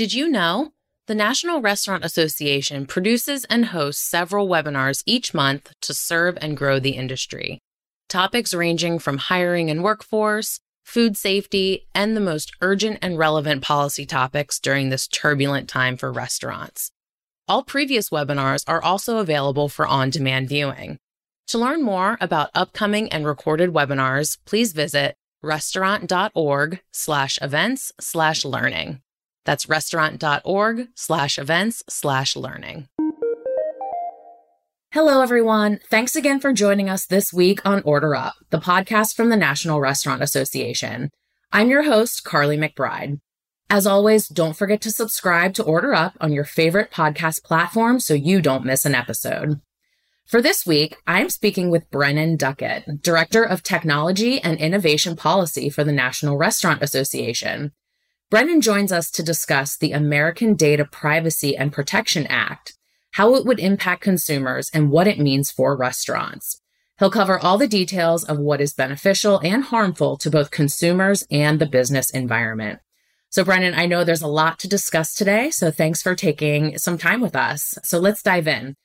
Did you know? The National Restaurant Association produces and hosts several webinars each month to serve and grow the industry. Topics ranging from hiring and workforce, food safety, and the most urgent and relevant policy topics during this turbulent time for restaurants. All previous webinars are also available for on demand viewing. To learn more about upcoming and recorded webinars, please visit restaurant.org slash events slash learning. That's restaurant.org slash events slash learning. Hello, everyone. Thanks again for joining us this week on Order Up, the podcast from the National Restaurant Association. I'm your host, Carly McBride. As always, don't forget to subscribe to Order Up on your favorite podcast platform so you don't miss an episode. For this week, I'm speaking with Brennan Duckett, Director of Technology and Innovation Policy for the National Restaurant Association. Brennan joins us to discuss the American Data Privacy and Protection Act, how it would impact consumers, and what it means for restaurants. He'll cover all the details of what is beneficial and harmful to both consumers and the business environment. So, Brennan, I know there's a lot to discuss today, so thanks for taking some time with us. So, let's dive in.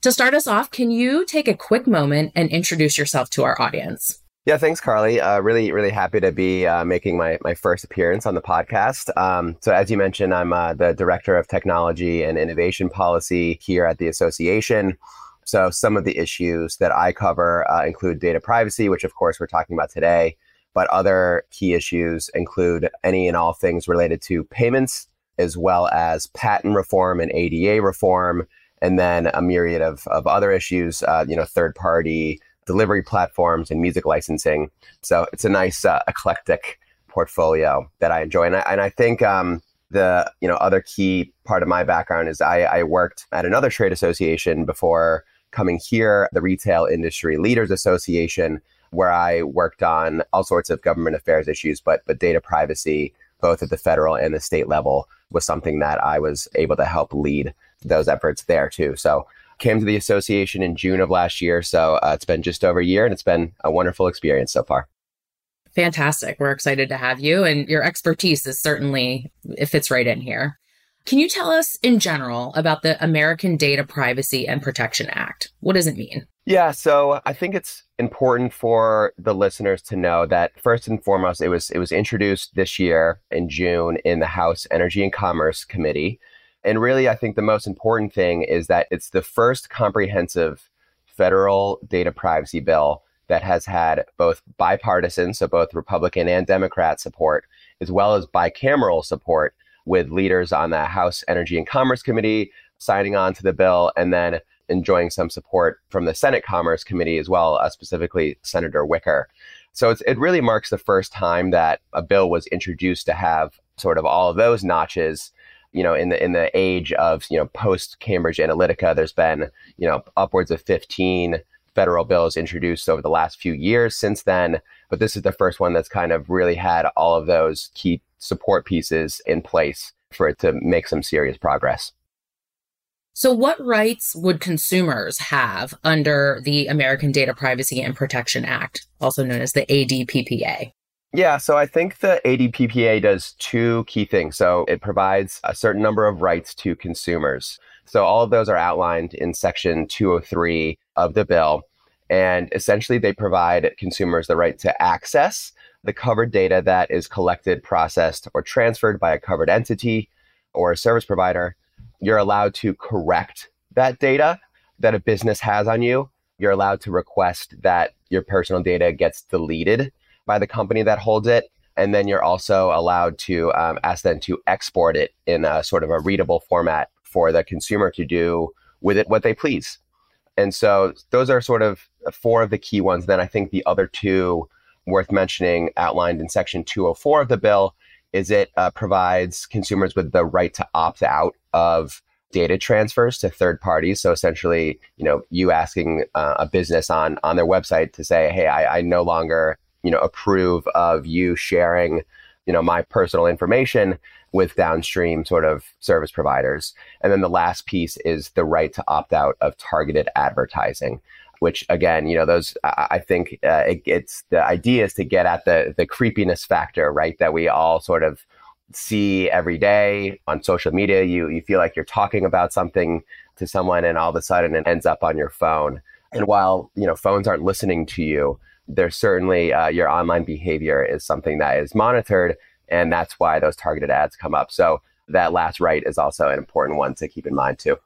To start us off, can you take a quick moment and introduce yourself to our audience? Yeah, thanks, Carly. Uh, really, really happy to be uh, making my, my first appearance on the podcast. Um, so, as you mentioned, I'm uh, the Director of Technology and Innovation Policy here at the association. So, some of the issues that I cover uh, include data privacy, which, of course, we're talking about today. But other key issues include any and all things related to payments, as well as patent reform and ADA reform, and then a myriad of, of other issues, uh, you know, third party delivery platforms and music licensing. So it's a nice uh, eclectic portfolio that I enjoy. And I, and I think um, the you know other key part of my background is I, I worked at another trade association before coming here, the Retail Industry Leaders Association, where I worked on all sorts of government affairs issues, but but data privacy, both at the federal and the state level, was something that I was able to help lead those efforts there too. So Came to the association in June of last year. So uh, it's been just over a year and it's been a wonderful experience so far. Fantastic. We're excited to have you. And your expertise is certainly, it fits right in here. Can you tell us in general about the American Data Privacy and Protection Act? What does it mean? Yeah, so I think it's important for the listeners to know that first and foremost, it was it was introduced this year in June in the House Energy and Commerce Committee. And really, I think the most important thing is that it's the first comprehensive federal data privacy bill that has had both bipartisan, so both Republican and Democrat support, as well as bicameral support with leaders on the House Energy and Commerce Committee signing on to the bill and then enjoying some support from the Senate Commerce Committee as well, uh, specifically Senator Wicker. So it really marks the first time that a bill was introduced to have sort of all of those notches you know, in the in the age of you know post Cambridge Analytica, there's been you know upwards of 15 federal bills introduced over the last few years since then. But this is the first one that's kind of really had all of those key support pieces in place for it to make some serious progress. So, what rights would consumers have under the American Data Privacy and Protection Act, also known as the ADPPA? Yeah, so I think the ADPPA does two key things. So it provides a certain number of rights to consumers. So all of those are outlined in section 203 of the bill. And essentially, they provide consumers the right to access the covered data that is collected, processed, or transferred by a covered entity or a service provider. You're allowed to correct that data that a business has on you. You're allowed to request that your personal data gets deleted by the company that holds it. And then you're also allowed to um, ask them to export it in a sort of a readable format for the consumer to do with it what they please. And so those are sort of four of the key ones. Then I think the other two worth mentioning outlined in section 204 of the bill is it uh, provides consumers with the right to opt out of data transfers to third parties. So essentially, you know, you asking uh, a business on on their website to say, "Hey, I, I no longer you know, approve of you sharing, you know, my personal information with downstream sort of service providers. And then the last piece is the right to opt out of targeted advertising which again, you know, those I think uh, it, it's the idea is to get at the the creepiness factor, right? That we all sort of see every day on social media. You, you feel like you're talking about something to someone and all of a sudden it ends up on your phone. And while, you know, phones aren't listening to you, there's certainly uh, your online behavior is something that is monitored. And that's why those targeted ads come up. So that last right is also an important one to keep in mind too.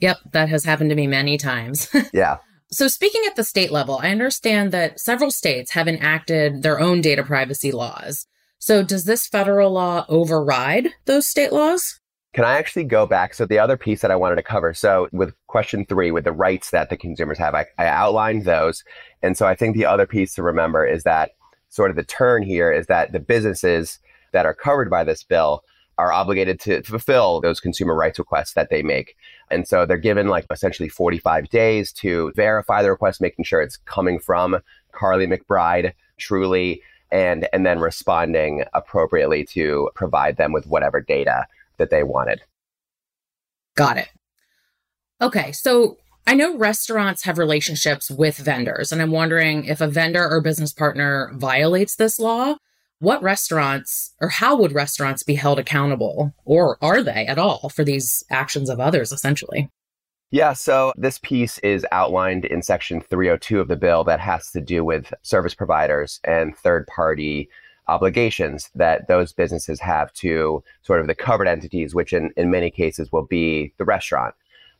Yep, that has happened to me many times. yeah. So, speaking at the state level, I understand that several states have enacted their own data privacy laws. So, does this federal law override those state laws? Can I actually go back? So, the other piece that I wanted to cover. So, with question three, with the rights that the consumers have, I, I outlined those. And so, I think the other piece to remember is that sort of the turn here is that the businesses that are covered by this bill are obligated to fulfill those consumer rights requests that they make. And so they're given like essentially 45 days to verify the request, making sure it's coming from Carly McBride truly and and then responding appropriately to provide them with whatever data that they wanted. Got it. Okay, so I know restaurants have relationships with vendors, and I'm wondering if a vendor or business partner violates this law, what restaurants or how would restaurants be held accountable or are they at all for these actions of others essentially yeah, so this piece is outlined in section 302 of the bill that has to do with service providers and third party obligations that those businesses have to sort of the covered entities, which in, in many cases will be the restaurant.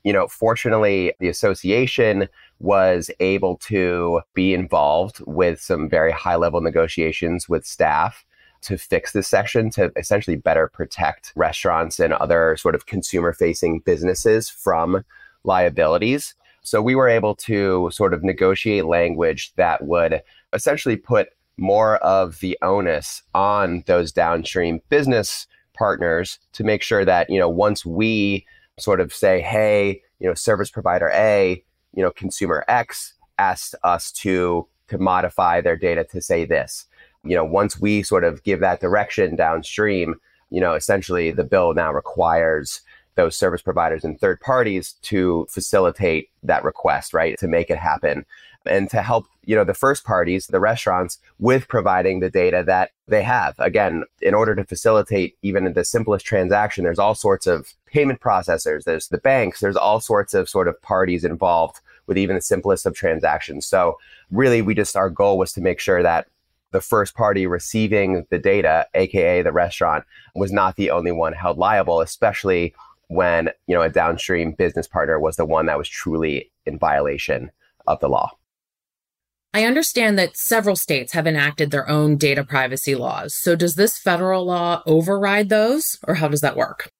You know, fortunately, the association was able to be involved with some very high level negotiations with staff to fix this section to essentially better protect restaurants and other sort of consumer facing businesses from liabilities. So we were able to sort of negotiate language that would essentially put more of the onus on those downstream business partners to make sure that, you know, once we sort of say, hey, you know, service provider A you know, consumer X asked us to to modify their data to say this. You know, once we sort of give that direction downstream, you know, essentially the bill now requires those service providers and third parties to facilitate that request, right? To make it happen and to help, you know, the first parties, the restaurants with providing the data that they have. Again, in order to facilitate even the simplest transaction, there's all sorts of payment processors, there's the banks, there's all sorts of sort of parties involved with even the simplest of transactions. So really we just our goal was to make sure that the first party receiving the data, aka the restaurant, was not the only one held liable, especially when, you know, a downstream business partner was the one that was truly in violation of the law. I understand that several states have enacted their own data privacy laws. So does this federal law override those or how does that work?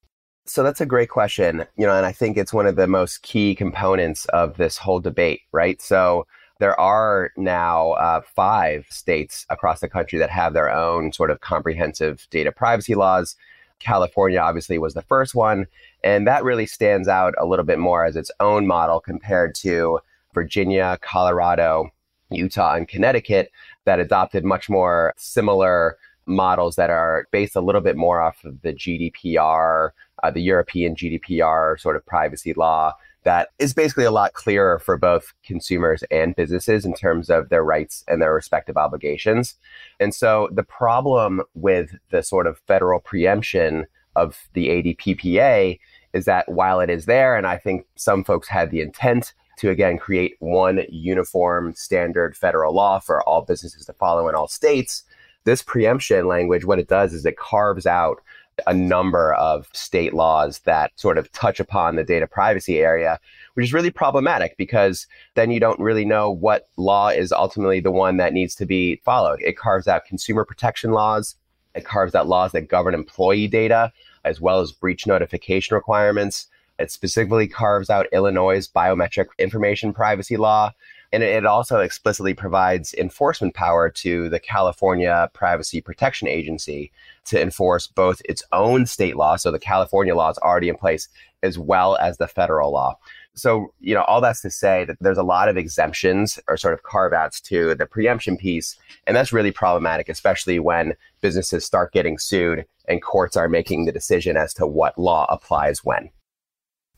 So that's a great question, you know, and I think it's one of the most key components of this whole debate, right? So there are now uh, five states across the country that have their own sort of comprehensive data privacy laws. California obviously was the first one, and that really stands out a little bit more as its own model compared to Virginia, Colorado, Utah, and Connecticut that adopted much more similar models that are based a little bit more off of the GDPR uh, the European GDPR sort of privacy law that is basically a lot clearer for both consumers and businesses in terms of their rights and their respective obligations. And so the problem with the sort of federal preemption of the ADPPA is that while it is there, and I think some folks had the intent to again create one uniform standard federal law for all businesses to follow in all states, this preemption language, what it does is it carves out a number of state laws that sort of touch upon the data privacy area, which is really problematic because then you don't really know what law is ultimately the one that needs to be followed. It carves out consumer protection laws, it carves out laws that govern employee data, as well as breach notification requirements. It specifically carves out Illinois' biometric information privacy law. And it also explicitly provides enforcement power to the California Privacy Protection Agency to enforce both its own state law, so the California law is already in place, as well as the federal law. So, you know, all that's to say that there's a lot of exemptions or sort of carve outs to the preemption piece. And that's really problematic, especially when businesses start getting sued and courts are making the decision as to what law applies when.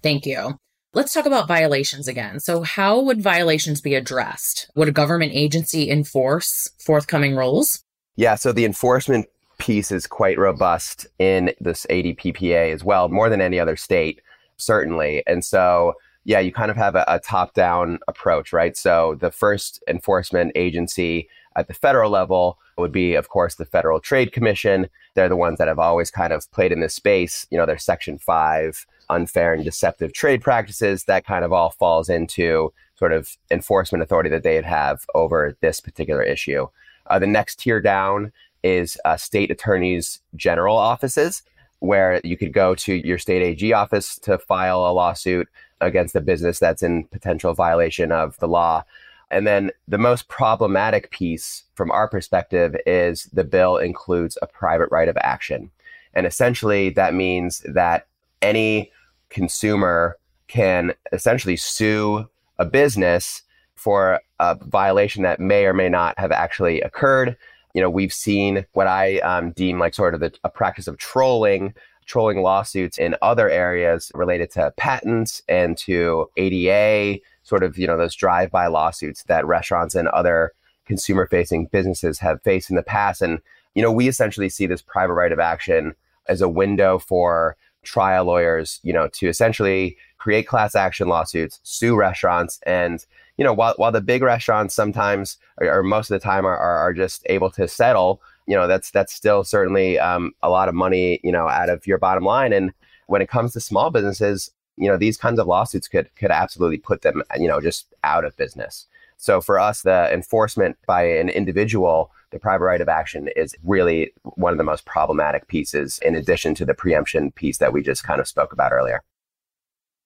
Thank you. Let's talk about violations again. So, how would violations be addressed? Would a government agency enforce forthcoming rules? Yeah, so the enforcement piece is quite robust in this ADPPA as well, more than any other state, certainly. And so, yeah, you kind of have a, a top down approach, right? So the first enforcement agency at the federal level would be, of course, the Federal Trade Commission. They're the ones that have always kind of played in this space. You know, there's Section 5, unfair and deceptive trade practices. That kind of all falls into sort of enforcement authority that they'd have over this particular issue. Uh, the next tier down is uh, state attorneys general offices, where you could go to your state AG office to file a lawsuit against a business that's in potential violation of the law. And then the most problematic piece from our perspective is the bill includes a private right of action. And essentially, that means that any consumer can essentially sue a business for a violation that may or may not have actually occurred. You know, we've seen what I um, deem like sort of the, a practice of trolling, trolling lawsuits in other areas related to patents and to ADA sort of, you know, those drive-by lawsuits that restaurants and other consumer-facing businesses have faced in the past. And, you know, we essentially see this private right of action as a window for trial lawyers, you know, to essentially create class action lawsuits, sue restaurants, and you know, while while the big restaurants sometimes or, most of the time are, are, are just able to settle, you know, that's that's still certainly um, a lot of money, you know, out of your bottom line. And when it comes to small businesses, you know, these kinds of lawsuits could could absolutely put them, you know, just out of business. So for us, the enforcement by an individual, the private right of action is really one of the most problematic pieces in addition to the preemption piece that we just kind of spoke about earlier.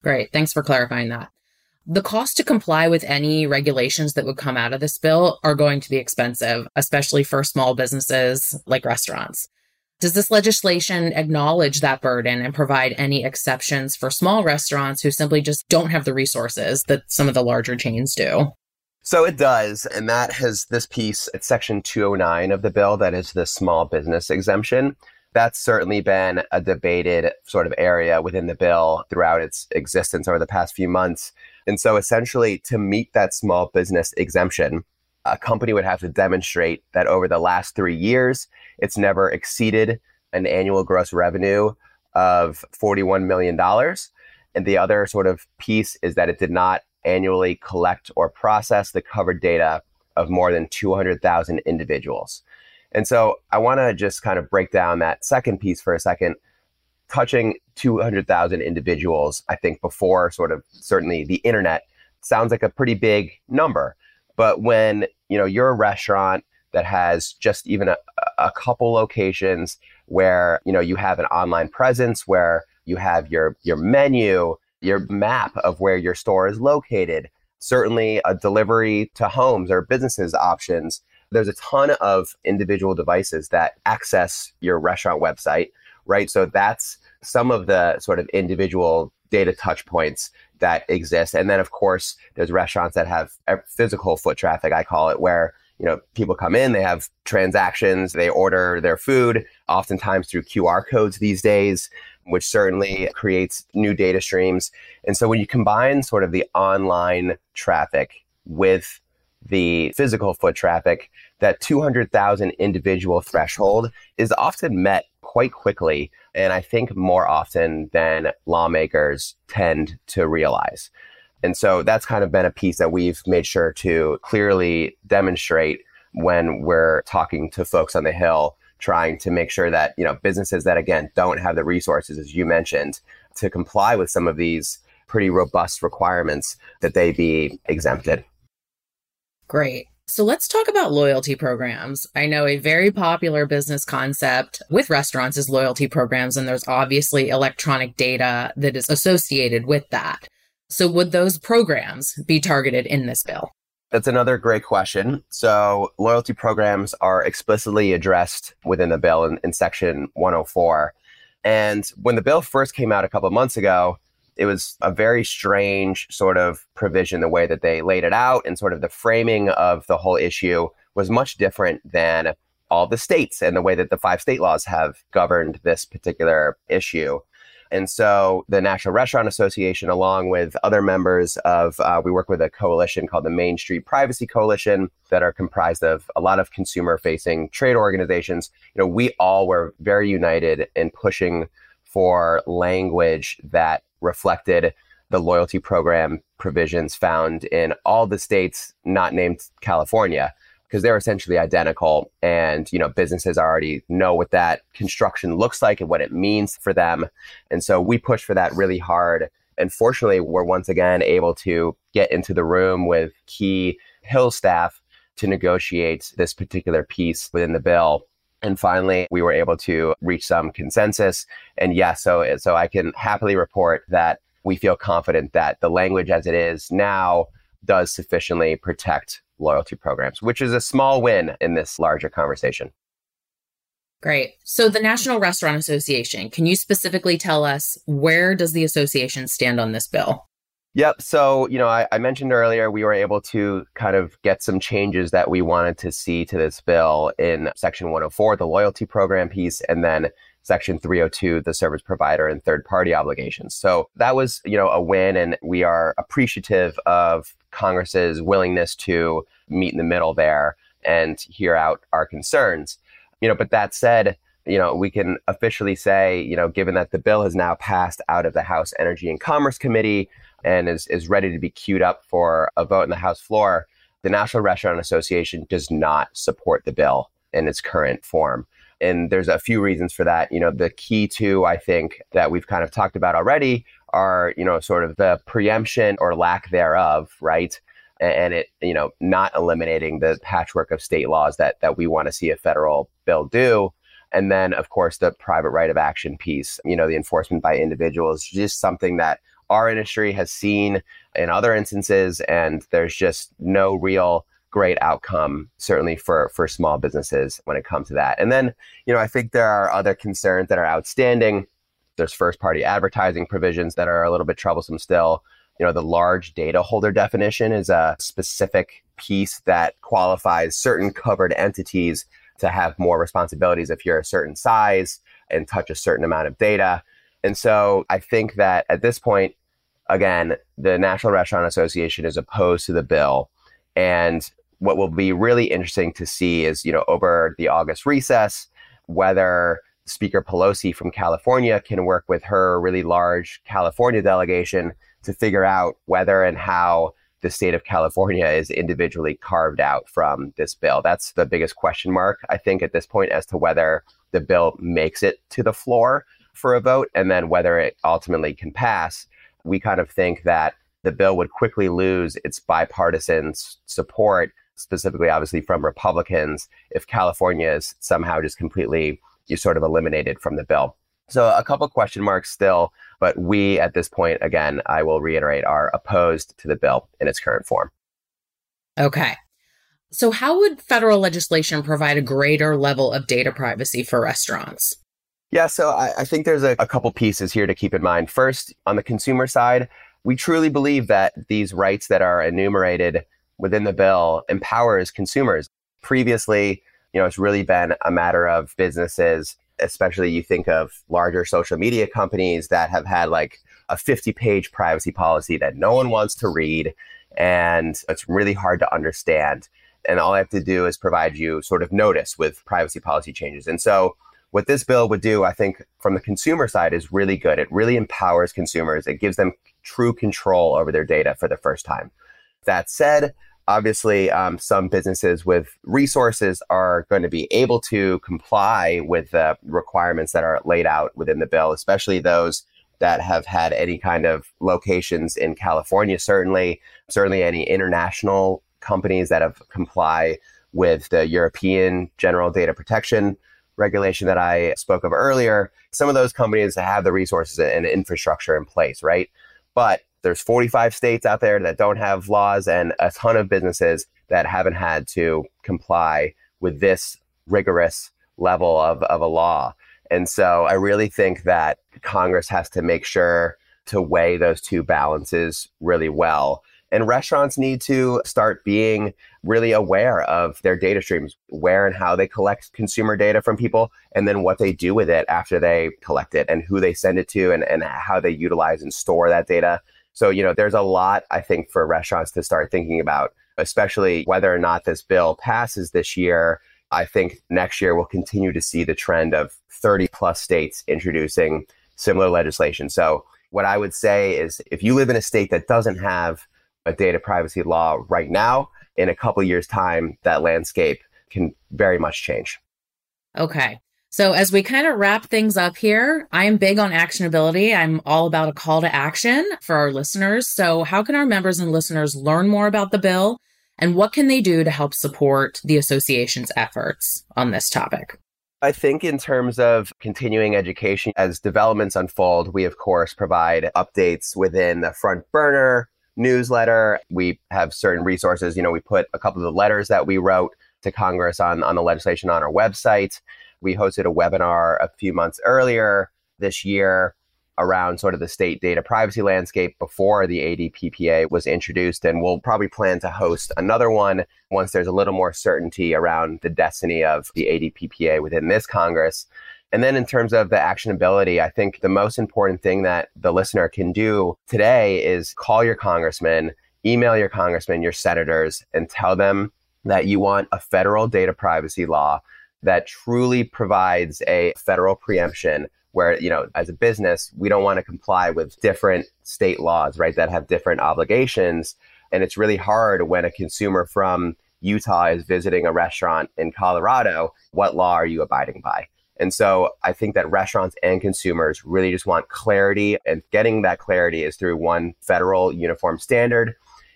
Great. Thanks for clarifying that. The cost to comply with any regulations that would come out of this bill are going to be expensive, especially for small businesses like restaurants. Does this legislation acknowledge that burden and provide any exceptions for small restaurants who simply just don't have the resources that some of the larger chains do? So it does. And that has this piece, it's section 209 of the bill, that is the small business exemption. That's certainly been a debated sort of area within the bill throughout its existence over the past few months. And so essentially, to meet that small business exemption, a company would have to demonstrate that over the last three years, it's never exceeded an annual gross revenue of $41 million. And the other sort of piece is that it did not annually collect or process the covered data of more than 200,000 individuals. And so I want to just kind of break down that second piece for a second. Touching 200,000 individuals, I think before sort of certainly the internet sounds like a pretty big number. But when, you know, you're a restaurant that has just even a, a couple locations where, you know, you have an online presence where you have your your menu, your map of where your store is located, certainly a delivery to homes or businesses options. There's a ton of individual devices that access your restaurant website, right? So that's some of the sort of individual data touch points that exist. And then, of course, there's restaurants that have physical foot traffic, I call it, where you know people come in, they have transactions, they order their food, oftentimes through QR codes these days, which certainly creates new data streams. And so when you combine sort of the online traffic with the physical foot traffic, that 200,000 individual threshold is often met quite quickly and I think more often than lawmakers tend to realize. And so that's kind of been a piece that we've made sure to clearly demonstrate when we're talking to folks on the Hill, trying to make sure that, you know, businesses that again don't have the resources, as you mentioned, to comply with some of these pretty robust requirements that they be exempted. Great. So let's talk about loyalty programs. I know a very popular business concept with restaurants is loyalty programs, and there's obviously electronic data that is associated with that. So would those programs be targeted in this bill? That's another great question. So loyalty programs are explicitly addressed within the bill in, in section 104. And when the bill first came out a couple months ago, it was a very strange sort of provision, the way that they laid it out and sort of the framing of the whole issue was much different than all the states and the way that the five state laws have governed this particular issue. And so the National Restaurant Association, along with other members of, uh, we work with a coalition called the Main Street Privacy Coalition that are comprised of a lot of consumer facing trade organizations. You know, we all were very united in pushing for language that reflected the loyalty program provisions found in all the states not named California because they're essentially identical. And you know businesses already know what that construction looks like and what it means for them. And so we push for that really hard. And fortunately we're once again able to get into the room with key hill staff to negotiate this particular piece within the bill and finally we were able to reach some consensus and yes so so i can happily report that we feel confident that the language as it is now does sufficiently protect loyalty programs, which is a small win in this larger conversation. Great. So the National Restaurant Association, can you specifically tell us where does the association stand on this bill? Yep. So, you know, I, I, mentioned earlier we were able to kind of get some changes that we wanted to see to this bill in Section 104, the loyalty program piece, and then Section 302, the service provider and third party obligations. So that was, you know, a win. And we are appreciative of Congress's willingness to meet in the middle there and hear out our concerns. You know, but that said, you know, we can officially say, you know, given that the bill has now passed out of the House Energy and Commerce Committee and is, is ready to be queued up for a vote in the House floor, the National Restaurant Association does not support the bill in its current form. And there's a few reasons for that. You know, the key two, I think, that we've kind of talked about already are, you know, sort of the preemption or lack thereof, right? And it, you know, not eliminating the patchwork of state laws that that we want to see a federal bill do. And then, of course, the private right of action piece, you know, the enforcement by individuals, just something that our industry has seen in other instances. And there's just no real great outcome, certainly for for small businesses when it comes to that. And then, you know, I think there are other concerns that are outstanding. There's first party advertising provisions that are a little bit troublesome still. You know, the large data holder definition is a specific piece that qualifies certain covered entities to have more responsibilities if you're a certain size and touch a certain amount of data. And so I think that at this point, again, the National Restaurant Association is opposed to the bill. And what will be really interesting to see is, you know, over the August recess, whether Speaker Pelosi from California can work with her really large California delegation to figure out whether and how the state of California is individually carved out from this bill. That's the biggest question mark, I think, at this point as to whether the bill makes it to the floor for a vote and then whether it ultimately can pass. We kind of think that the bill would quickly lose its bipartisan support specifically obviously from Republicans, if California is somehow just completely you sort of eliminated from the bill. So a couple question marks still, but we at this point, again, I will reiterate, are opposed to the bill in its current form. Okay. So how would federal legislation provide a greater level of data privacy for restaurants? Yeah, so I, I think there's a, a couple pieces here to keep in mind. First, on the consumer side, we truly believe that these rights that are enumerated within the bill empowers consumers. Previously, you know, it's really been a matter of businesses, especially you think of larger social media companies that have had like a 50 page privacy policy that no one wants to read. And it's really hard to understand. And all I have to do is provide you sort of notice with privacy policy changes. And so, what this bill would do, I think, from the consumer side is really good. It really empowers consumers, it gives them true control over their data for the first time. That said, obviously, um, some businesses with resources are going to be able to comply with the requirements that are laid out within the bill, especially those that have had any kind of locations in California, certainly, certainly any international companies that have comply with the European General Data Protection regulation that I spoke of earlier. Some of those companies have the resources and infrastructure in place, right? But there's 45 states out there that don't have laws and a ton of businesses that haven't had to comply with this rigorous level of, of a law. And so I really think that Congress has to make sure to weigh those two balances really well. And restaurants need to start being really aware of their data streams, where and how they collect consumer data from people, and then what they do with it after they collect it and who they send it to and, and how they utilize and store that data. So, you know, there's a lot, I think, for restaurants to start thinking about, especially whether or not this bill passes this year. I think next year we'll continue to see the trend of 30 plus states introducing similar legislation. So, what I would say is if you live in a state that doesn't have a data privacy law right now, in a couple years' time, that landscape can very much change. Okay. So, as we kind of wrap things up here, I am big on actionability. I'm all about a call to action for our listeners. So, how can our members and listeners learn more about the bill and what can they do to help support the association's efforts on this topic? I think, in terms of continuing education, as developments unfold, we of course provide updates within the front burner newsletter. We have certain resources. You know, we put a couple of the letters that we wrote to Congress on, on the legislation on our website. We hosted a webinar a few months earlier this year around sort of the state data privacy landscape before the ADPPA was introduced. And we'll probably plan to host another one once there's a little more certainty around the destiny of the ADPPA within this Congress. And then in terms of the actionability, I think the most important thing that the listener can do today is call your congressman, email your congressman, your senators, and tell them that you want a federal data privacy law that truly provides a federal preemption where, you know, as a business, we don't want to comply with different state laws, right, that have different obligations. And it's really hard when a consumer from Utah is visiting a restaurant in Colorado. What law are you abiding by? And so I think that restaurants and consumers really just want clarity, and getting that clarity is through one federal uniform standard.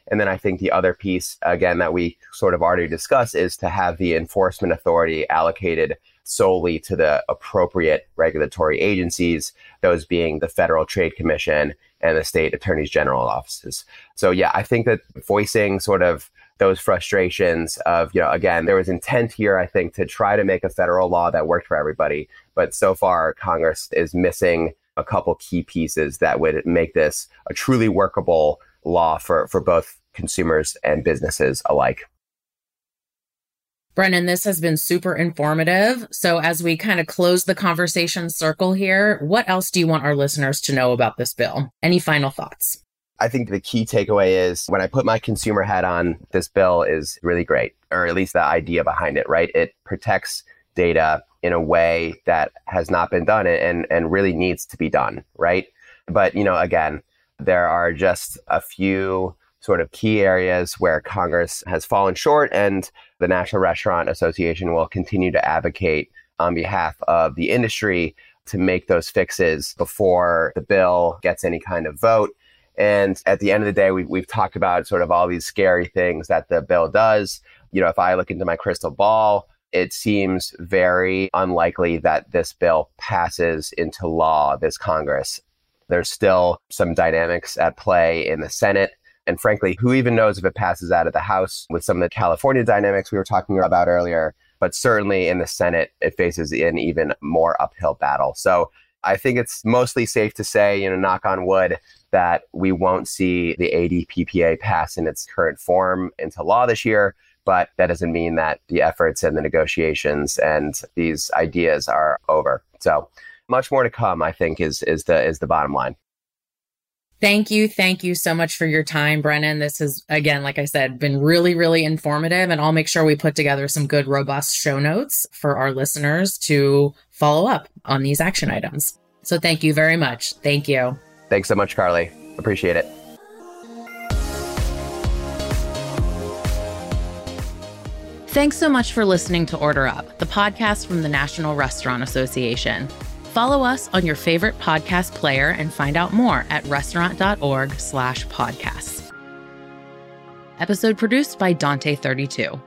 And then I think the other piece, again, that we sort of already discussed is to have the enforcement authority allocated solely to the appropriate regulatory agencies, those being the Federal Trade Commission and the state attorneys general offices. So, yeah, I think that voicing sort of those frustrations of, you know, again, there was intent here, I think, to try to make a federal law that worked for everybody. But so far, Congress is missing a couple key pieces that would make this a truly workable law for, for both consumers and businesses alike. Brennan, this has been super informative. So, as we kind of close the conversation circle here, what else do you want our listeners to know about this bill? Any final thoughts? I think the key takeaway is when I put my consumer hat on, this bill is really great, or at least the idea behind it, right? It protects data in a way that has not been done and, and really needs to be done, right? But, you know, again, there are just a few sort of key areas where Congress has fallen short, and the National Restaurant Association will continue to advocate on behalf of the industry to make those fixes before the bill gets any kind of vote. And at the end of the day, we, we've talked about sort of all these scary things that the bill does. You know, if I look into my crystal ball, it seems very unlikely that this bill passes into law this Congress. There's still some dynamics at play in the Senate. And frankly, who even knows if it passes out of the House with some of the California dynamics we were talking about earlier. But certainly in the Senate, it faces an even more uphill battle. So I think it's mostly safe to say, you know, knock on wood, that we won't see the ADPPA pass in its current form into law this year. But that doesn't mean that the efforts and the negotiations and these ideas are over. So much more to come, I think, is is the is the bottom line. Thank you. Thank you so much for your time, Brennan. This has, again, like I said, been really, really informative. And I'll make sure we put together some good, robust show notes for our listeners to follow up on these action items. So thank you very much. Thank you. Thanks so much, Carly. Appreciate it. Thanks so much for listening to Order Up, the podcast from the National Restaurant Association. Follow us on your favorite podcast player and find out more at restaurant.org slash podcasts. Episode produced by Dante32.